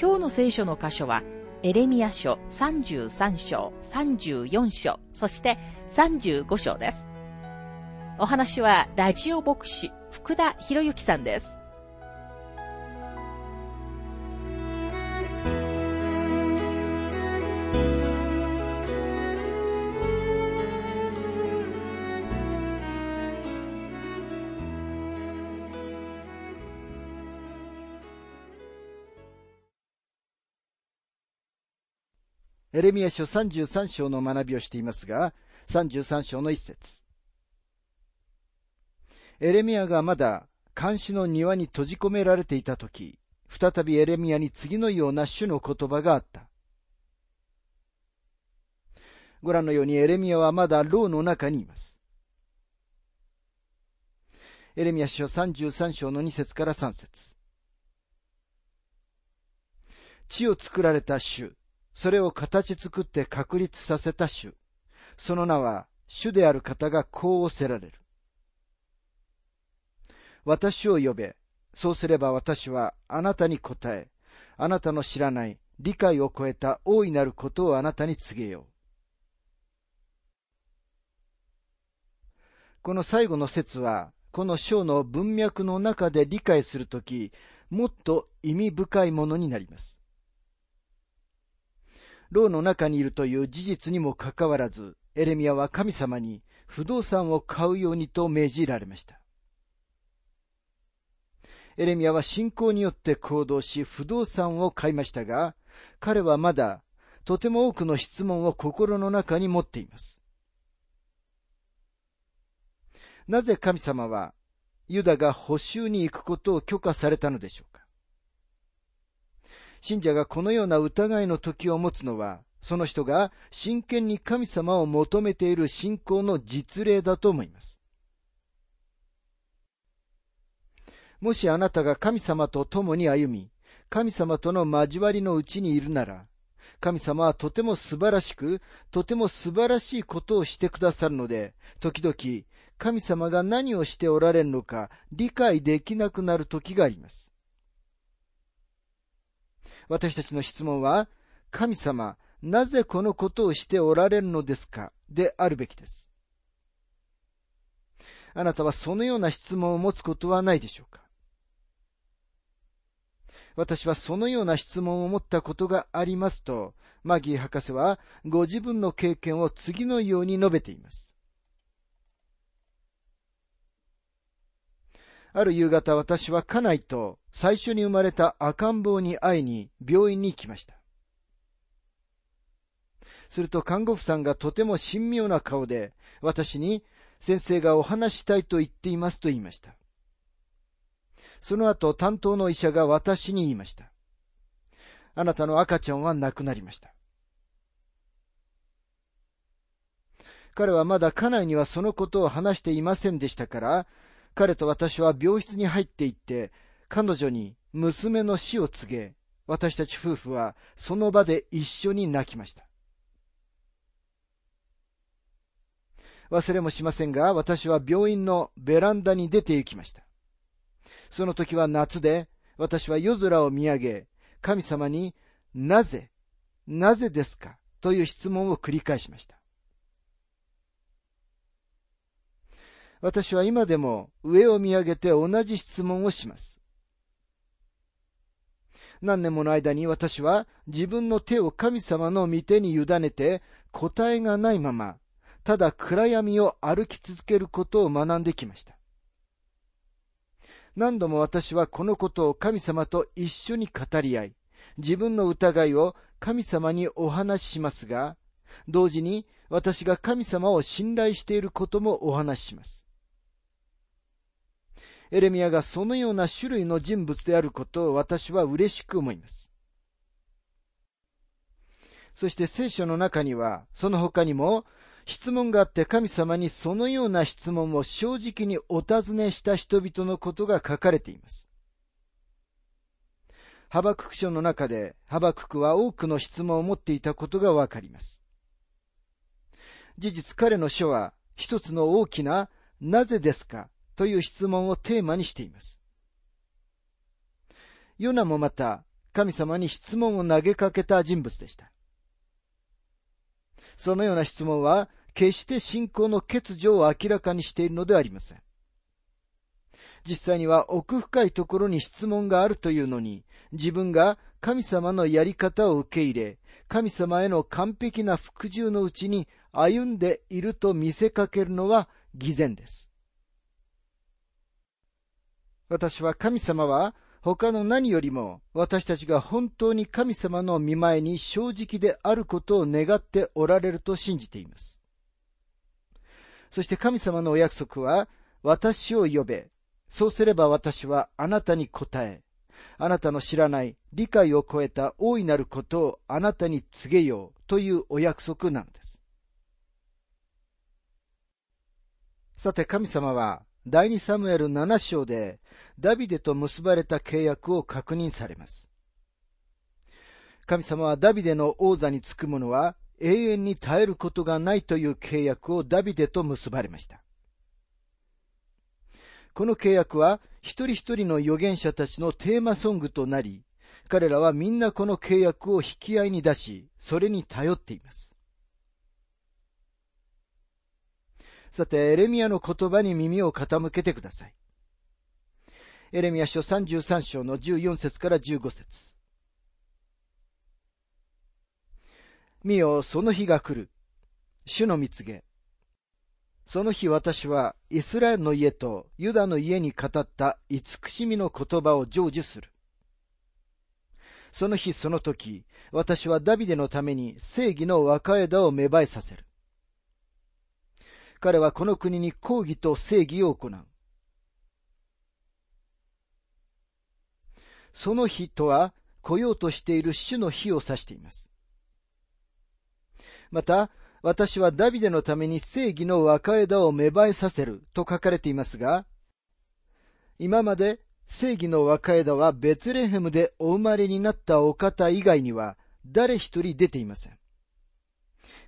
今日の聖書の箇所は、エレミア書33章、34章、そして35章です。お話は、ラジオ牧師、福田博之さんです。エレミア書33章の学びをしていますが、33章の一節。エレミアがまだ監視の庭に閉じ込められていたとき、再びエレミアに次のような主の言葉があった。ご覧のようにエレミアはまだ牢の中にいます。エレミア書33章の2節から3節地を作られた主、それを形作って確立させた主。その名は、主である方がこうおせられる。私を呼べ。そうすれば私はあなたに答え、あなたの知らない理解を超えた大いなることをあなたに告げよう。この最後の説は、この章の文脈の中で理解するとき、もっと意味深いものになります。牢の中にいるという事実にもかかわらず、エレミアは神様に不動産を買うようにと命じられました。エレミアは信仰によって行動し不動産を買いましたが、彼はまだとても多くの質問を心の中に持っています。なぜ神様はユダが補修に行くことを許可されたのでしょう？信者がこのような疑いの時を持つのは、その人が真剣に神様を求めている信仰の実例だと思います。もしあなたが神様と共に歩み、神様との交わりのうちにいるなら、神様はとても素晴らしく、とても素晴らしいことをしてくださるので、時々神様が何をしておられるのか理解できなくなる時があります。私たちの質問は、神様、なぜこのことをしておられるのですか？であるべきです。あなたはそのような質問を持つことはないでしょうか？私はそのような質問を持ったことがありますと、マギー博士はご自分の経験を次のように述べています。ある夕方私は家内と最初に生まれた赤ん坊に会いに病院に行きました。すると看護婦さんがとても神妙な顔で私に先生がお話したいと言っていますと言いました。その後担当の医者が私に言いました。あなたの赤ちゃんは亡くなりました。彼はまだ家内にはそのことを話していませんでしたから、彼と私は病室に入っていって、彼女に娘の死を告げ、私たち夫婦はその場で一緒に泣きました。忘れもしませんが、私は病院のベランダに出て行きました。その時は夏で、私は夜空を見上げ、神様に、なぜ、なぜですか？という質問を繰り返しました。私は今でも上を見上げて同じ質問をします。何年もの間に私は自分の手を神様の御手に委ねて答えがないまま、ただ暗闇を歩き続けることを学んできました。何度も私はこのことを神様と一緒に語り合い、自分の疑いを神様にお話ししますが、同時に私が神様を信頼していることもお話しします。エレミアがそのような種類の人物であることを私は嬉しく思います。そして聖書の中には、その他にも、質問があって神様にそのような質問を正直にお尋ねした人々のことが書かれています。ハバクク書の中で、ハバククは多くの質問を持っていたことがわかります。事実彼の書は一つの大きななぜですかという質問をテーマにしています。ヨナもまた神様に質問を投げかけた人物でした。そのような質問は決して信仰の欠如を明らかにしているのではありません。実際には奥深いところに質問があるというのに、自分が神様のやり方を受け入れ、神様への完璧な服従のうちに歩んでいると見せかけるのは偽善です。私は神様は他の何よりも私たちが本当に神様の見前に正直であることを願っておられると信じています。そして神様のお約束は、私を呼べ。そうすれば私はあなたに答え、あなたの知らない理解を超えた大いなることをあなたに告げようというお約束なのです。さて神様は第二サムエル7章でダビデと結ばれた契約を確認されます。神様はダビデの王座につく者は永遠に耐えることがないという契約をダビデと結ばれました。この契約は一人一人の預言者たちのテーマソングとなり、彼らはみんなこの契約を引き合いに出し、それに頼っています。さて、エレミアの言葉に耳を傾けてください。エレミア書33章の14節から15節見よ、その日が来る。主の蜜げ。その日私はイスラエルの家とユダの家に語った慈しみの言葉を成就する。その日その時、私はダビデのために正義の若枝を芽生えさせる。彼はこの国に抗議と正義を行う。その日とは来ようとしている主の日を指しています。また、私はダビデのために正義の若枝を芽生えさせると書かれていますが、今まで正義の若枝はベツレヘムでお生まれになったお方以外には誰一人出ていません。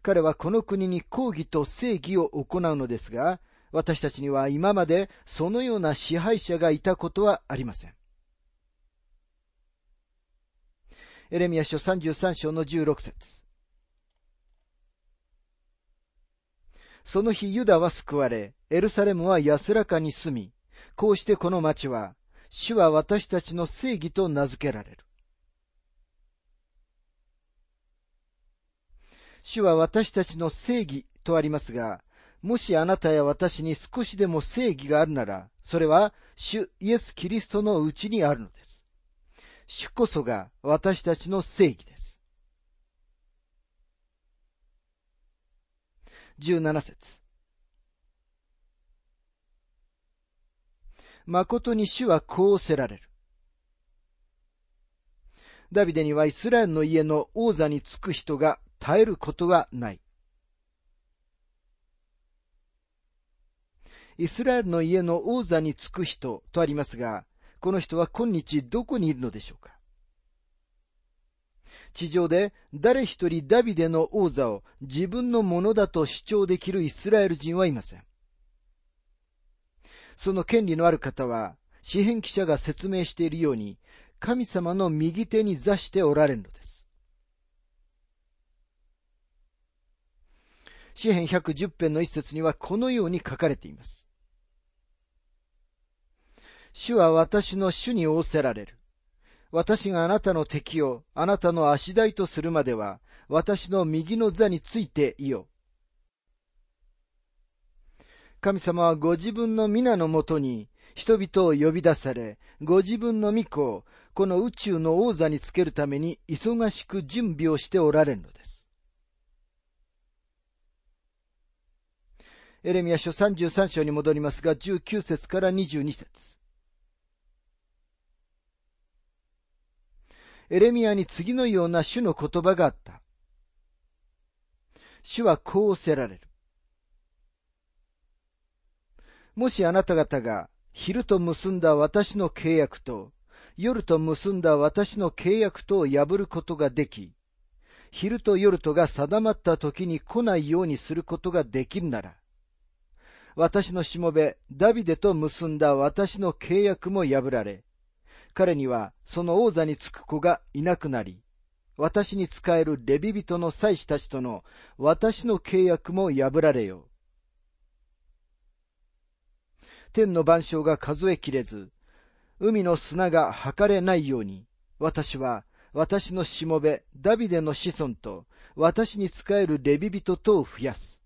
彼はこの国に抗議と正義を行うのですが、私たちには今までそのような支配者がいたことはありません。エレミア書33章の16節その日ユダは救われ、エルサレムは安らかに住み、こうしてこの町は、主は私たちの正義と名付けられる。主は私たちの正義とありますが、もしあなたや私に少しでも正義があるなら、それは主イエス・キリストのうちにあるのです。主こそが私たちの正義です。17節誠に主はこうせられる。ダビデにはイスラエルの家の王座につく人が耐えることがない。イスラエルの家の王座につく人とありますが、この人は今日どこにいるのでしょうか地上で誰一人ダビデの王座を自分のものだと主張できるイスラエル人はいません。その権利のある方は、詩篇記者が説明しているように、神様の右手に座しておられるのです。詩篇110編の一節にはこのように書かれています。主は私の主に仰せられる。私があなたの敵をあなたの足台とするまでは、私の右の座についていよ。神様はご自分の皆のもとに人々を呼び出され、ご自分の御子をこの宇宙の王座につけるために忙しく準備をしておられるのです。エレミア書33章に戻りますが、19節から22節エレミアに次のような主の言葉があった。主はこうおせられる。もしあなた方が昼と結んだ私の契約と夜と結んだ私の契約とを破ることができ、昼と夜とが定まった時に来ないようにすることができるなら、私のしもべ、ダビデと結んだ私の契約も破られ、彼にはその王座につく子がいなくなり、私に仕えるレビ人の祭司たちとの私の契約も破られよう。天の万象が数えきれず、海の砂が測れないように、私は私のしもべ、ダビデの子孫と、私に仕えるレビ人とを増やす。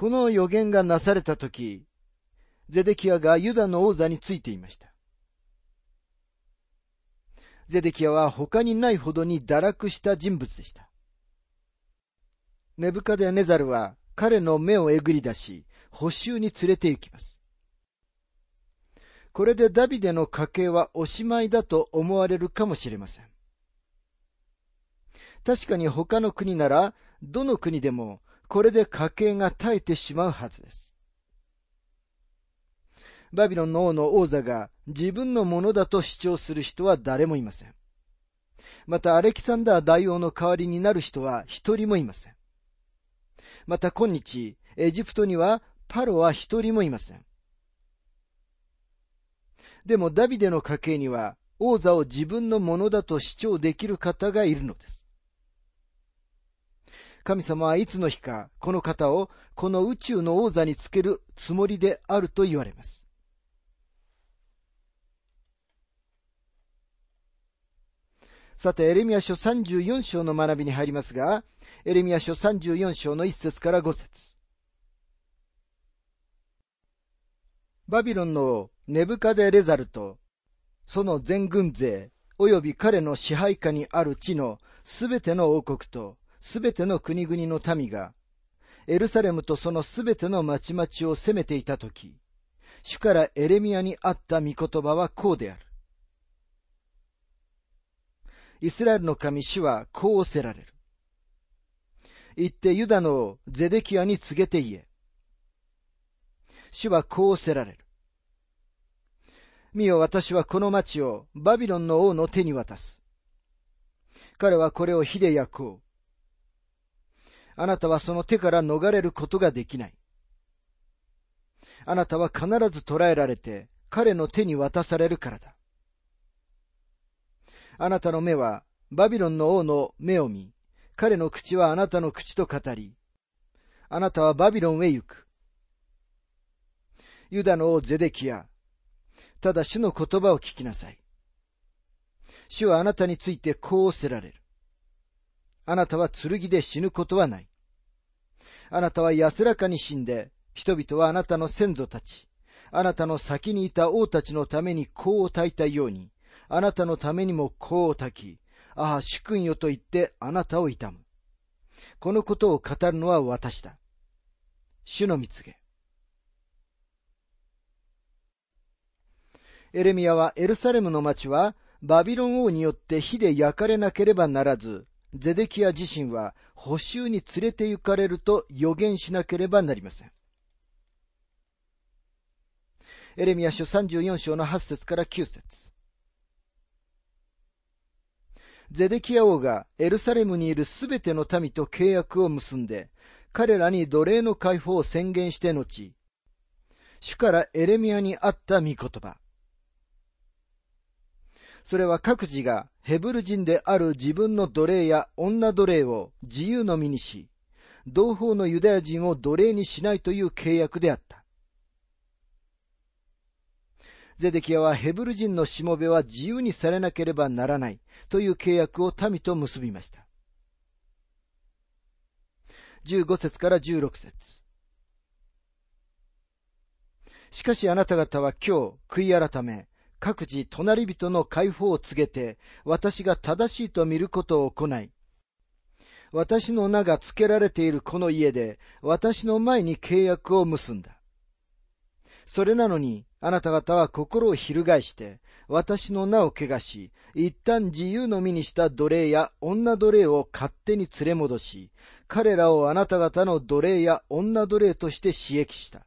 この予言がなされたとき、ゼデキアがユダの王座についていました。ゼデキアは他にないほどに堕落した人物でした。ネブカデネザルは彼の目をえぐり出し、補修に連れて行きます。これでダビデの家系はおしまいだと思われるかもしれません。確かに他の国なら、どの国でもこれで家計が絶えてしまうはずです。バビロンの王の王座が自分のものだと主張する人は誰もいません。またアレキサンダー大王の代わりになる人は一人もいません。また今日、エジプトにはパロは一人もいません。でもダビデの家系には王座を自分のものだと主張できる方がいるのです。神様はいつの日かこの方をこの宇宙の王座につけるつもりであると言われます。さて、エレミア書34章の学びに入りますが、エレミア書34章の1節から5節バビロンのネブカデレザルと、その全軍勢、及び彼の支配下にある地のすべての王国と、すべての国々の民が、エルサレムとそのすべての町々を攻めていたとき、主からエレミアにあった御言葉はこうである。イスラエルの神主はこうおせられる。言ってユダのゼデキアに告げて言え。主はこうおせられる。見よ私はこの町をバビロンの王の手に渡す。彼はこれを火で焼こう。あなたはその手から逃れることができない。あなたは必ず捕らえられて彼の手に渡されるからだ。あなたの目はバビロンの王の目を見、彼の口はあなたの口と語り、あなたはバビロンへ行く。ユダの王ゼデキヤ、ただ主の言葉を聞きなさい。主はあなたについてこうおせられる。あなたは剣で死ぬことはない。あなたは安らかに死んで、人々はあなたの先祖たち、あなたの先にいた王たちのために香を焚いたように、あなたのためにも香を焚き、ああ、主君よと言ってあなたを悼む。このことを語るのは私だ。主の蜜げ。エレミアはエルサレムの町はバビロン王によって火で焼かれなければならず、ゼデキア自身は補修に連れて行かれると予言しなければなりません。エレミア書34章の8節から9節ゼデキア王がエルサレムにいるすべての民と契約を結んで、彼らに奴隷の解放を宣言して後、主からエレミアにあった御言葉。それは各自がヘブル人である自分の奴隷や女奴隷を自由の身にし、同胞のユダヤ人を奴隷にしないという契約であった。ゼデキアはヘブル人のしもべは自由にされなければならないという契約を民と結びました。15節から16節しかしあなた方は今日悔い改め、各自隣人の解放を告げて、私が正しいと見ることを行い、私の名が付けられているこの家で、私の前に契約を結んだ。それなのに、あなた方は心を翻して、私の名を汚し、一旦自由の身にした奴隷や女奴隷を勝手に連れ戻し、彼らをあなた方の奴隷や女奴隷として刺激した。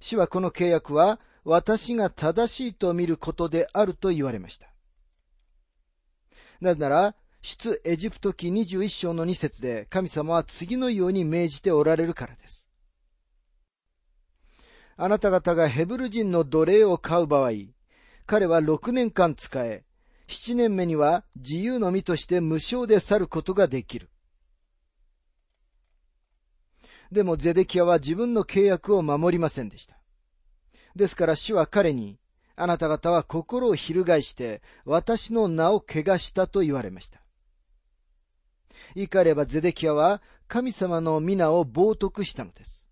主はこの契約は私が正しいと見ることであると言われました。なぜなら、出エジプト記21章の2節で神様は次のように命じておられるからです。あなた方がヘブル人の奴隷を買う場合、彼は6年間使え、7年目には自由の身として無償で去ることができる。でもゼデキヤは自分の契約を守りませんでした。ですから主は彼に、あなた方は心を翻して私の名を汚したと言われました。言い換えればゼデキヤは神様の皆を冒涜したのです。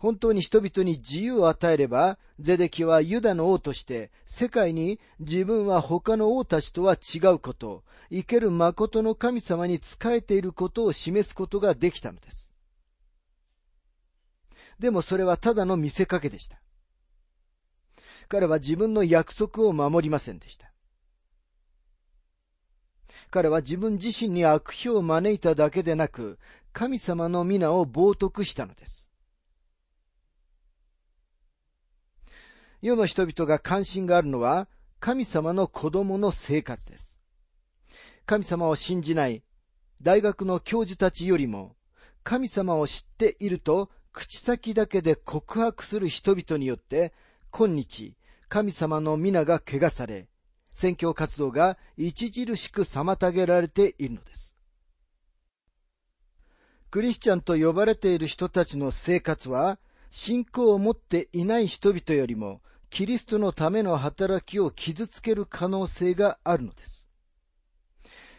本当に人々に自由を与えれば、ゼデキはユダの王として世界に自分は他の王たちとは違うこと、生ける誠の神様に仕えていることを示すことができたのです。でもそれはただの見せかけでした。彼は自分の約束を守りませんでした。彼は自分自身に悪評を招いただけでなく、神様の皆を冒涜したのです。世の人々が関心があるのは、神様の子供の生活です。神様を信じない大学の教授たちよりも、神様を知っていると口先だけで告白する人々によって、今日、神様の皆が汚され、宣教活動が著しく妨げられているのです。クリスチャンと呼ばれている人たちの生活は、信仰を持っていない人々よりもキリストのための働きを傷つける可能性があるのです。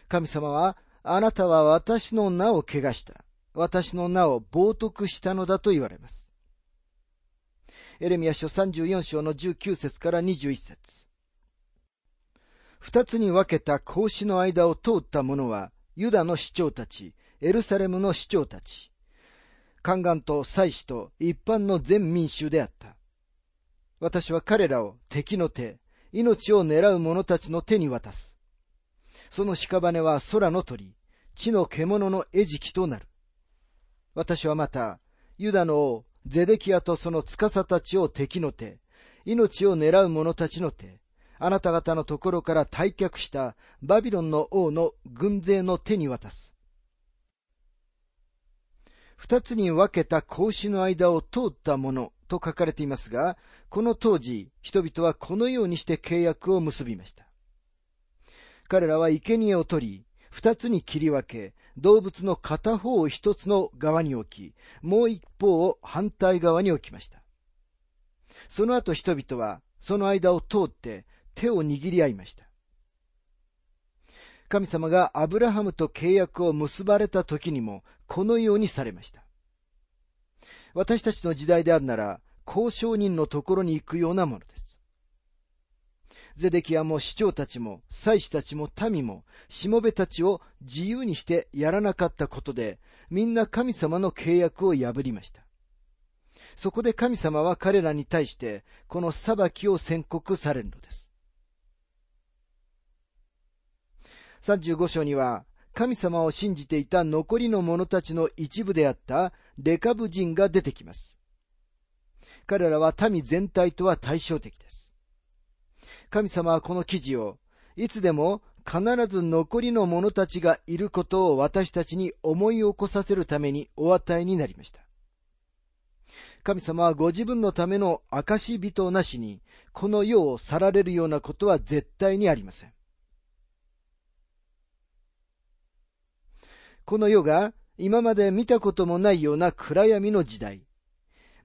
神様は、あなたは私の名を汚した。私の名を冒涜したのだと言われます。エレミア書34章の19節から21節二つに分けた格子の間を通った者は、ユダの市長たち、エルサレムの市長たち、宦官と祭司と一般の全民衆であった。私は彼らを敵の手、命を狙う者たちの手に渡す。その屍は空の鳥、地の獣の餌食となる。私はまた、ユダの王、ゼデキアとその司たちを敵の手、命を狙う者たちの手、あなた方のところから退却したバビロンの王の軍勢の手に渡す。二つに分けた格子の間を通った者と書かれていますが、この当時、人々はこのようにして契約を結びました。彼らは生贄を取り、二つに切り分け、動物の片方を一つの側に置き、もう一方を反対側に置きました。その後人々は、その間を通って手を握り合いました。神様がアブラハムと契約を結ばれた時にも、このようにされました。私たちの時代であるなら、交渉人のところに行くようなもの。ゼデキアも市長たちも、祭司たちも民も、しもべたちを自由にしてやらなかったことで、みんな神様の契約を破りました。そこで神様は彼らに対して、この裁きを宣告されるのです。35章には、神様を信じていた残りの者たちの一部であったレカブ人が出てきます。彼らは民全体とは対照的です。神様はこの記事を、いつでも必ず残りの者たちがいることを私たちに思い起こさせるためにお与えになりました。神様はご自分のための証人なしに、この世を去られるようなことは絶対にありません。この世が今まで見たこともないような暗闇の時代、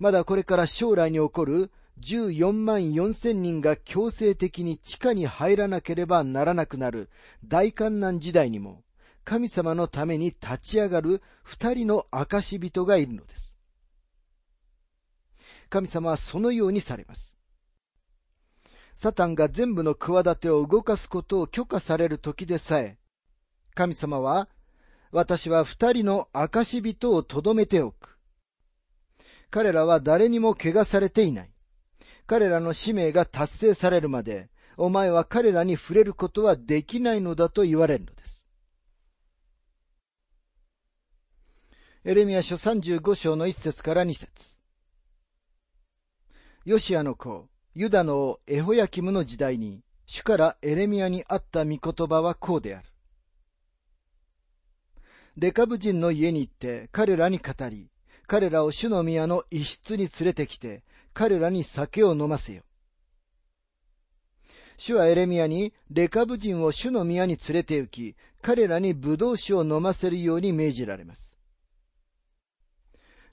まだこれから将来に起こる14万4千人が強制的に地下に入らなければならなくなる大観難時代にも、神様のために立ち上がる二人の証人がいるのです。神様はそのようにされます。サタンが全部の企てを動かすことを許可される時でさえ、神様は、私は二人の証人をとどめておく。彼らは誰にも怪我されていない。彼らの使命が達成されるまで、お前は彼らに触れることはできないのだと言われるのです。エレミア書35章の1節から2節ヨシアの子、ユダの王エホヤキムの時代に、主からエレミアにあった御言葉はこうである。レカブ人の家に行って彼らに語り、彼らを主の宮の一室に連れてきて、彼らに酒を飲ませよ。主はエレミアにレカブ人を主の宮に連れて行き、彼らに葡萄酒を飲ませるように命じられます。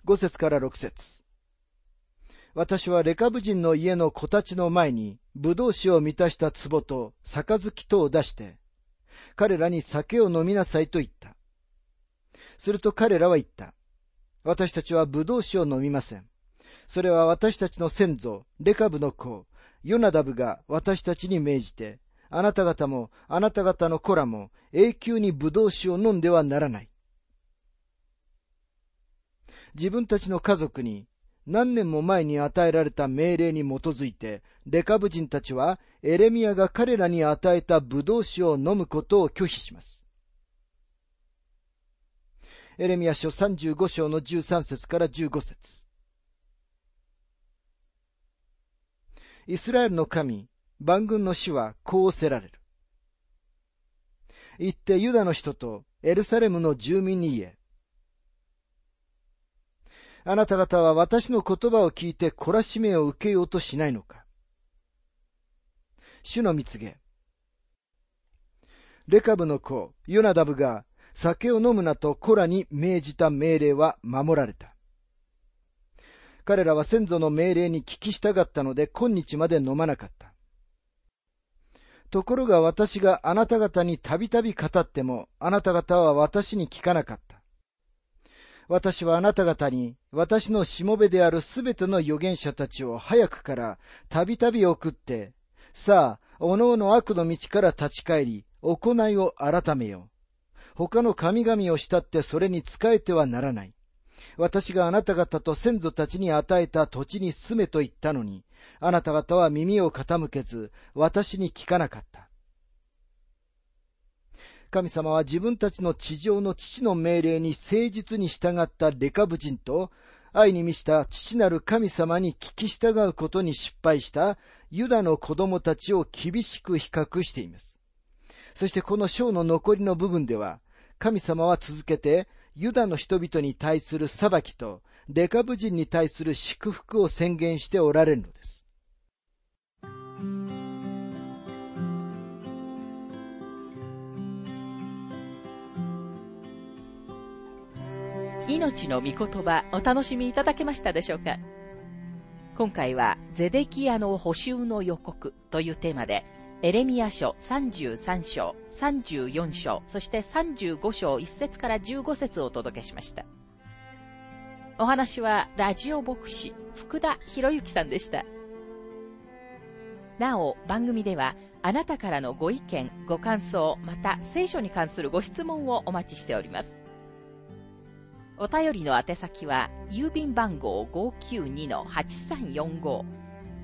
五節から六節私はレカブ人の家の子たちの前に、葡萄酒を満たした壺と杯とを出して、彼らに酒を飲みなさいと言った。すると彼らは言った。私たちは葡萄酒を飲みません。それは私たちの先祖、レカブの子、ヨナダブが私たちに命じて、あなた方も、あなた方の子らも、永久に葡萄酒を飲んではならない。自分たちの家族に何年も前に与えられた命令に基づいて、レカブ人たちはエレミアが彼らに与えた葡萄酒を飲むことを拒否します。エレミア書35章の13節から15節イスラエルの神、万軍の主はこうせられる。行ってユダの人とエルサレムの住民に言え。あなた方は私の言葉を聞いて懲らしめを受けようとしないのか主の蜜げ。レカブの子、ヨナダブが酒を飲むなとコラに命じた命令は守られた。彼らは先祖の命令に聞き従ったので今日まで飲まなかった。ところが私があなた方にたびたび語っても、あなた方は私に聞かなかった。私はあなた方に、私のしもべであるすべての預言者たちを早くからたびたび送って、さあ、おのおの悪の道から立ち返り、行いを改めよう。他の神々を慕ってそれに仕えてはならない。私があなた方と先祖たちに与えた土地に住めと言ったのに、あなた方は耳を傾けず、私に聞かなかった。神様は自分たちの地上の父の命令に誠実に従ったレカブ人と、愛に満ちた父なる神様に聞き従うことに失敗したユダの子供たちを厳しく比較しています。そしてこの章の残りの部分では、神様は続けてユダの人々に対する裁きとレカブ人に対する祝福を宣言しておられるのです。命の御言葉お楽しみいただけましたでしょうか？今回はゼデキアの補修の予告というテーマでエレミア書33章、34章、そして35章1節から15節をお届けしました。お話はラジオ牧師福田博之さんでした。なお、番組ではあなたからのご意見、ご感想、また聖書に関するご質問をお待ちしております。お便りの宛先は、郵便番号592-8345、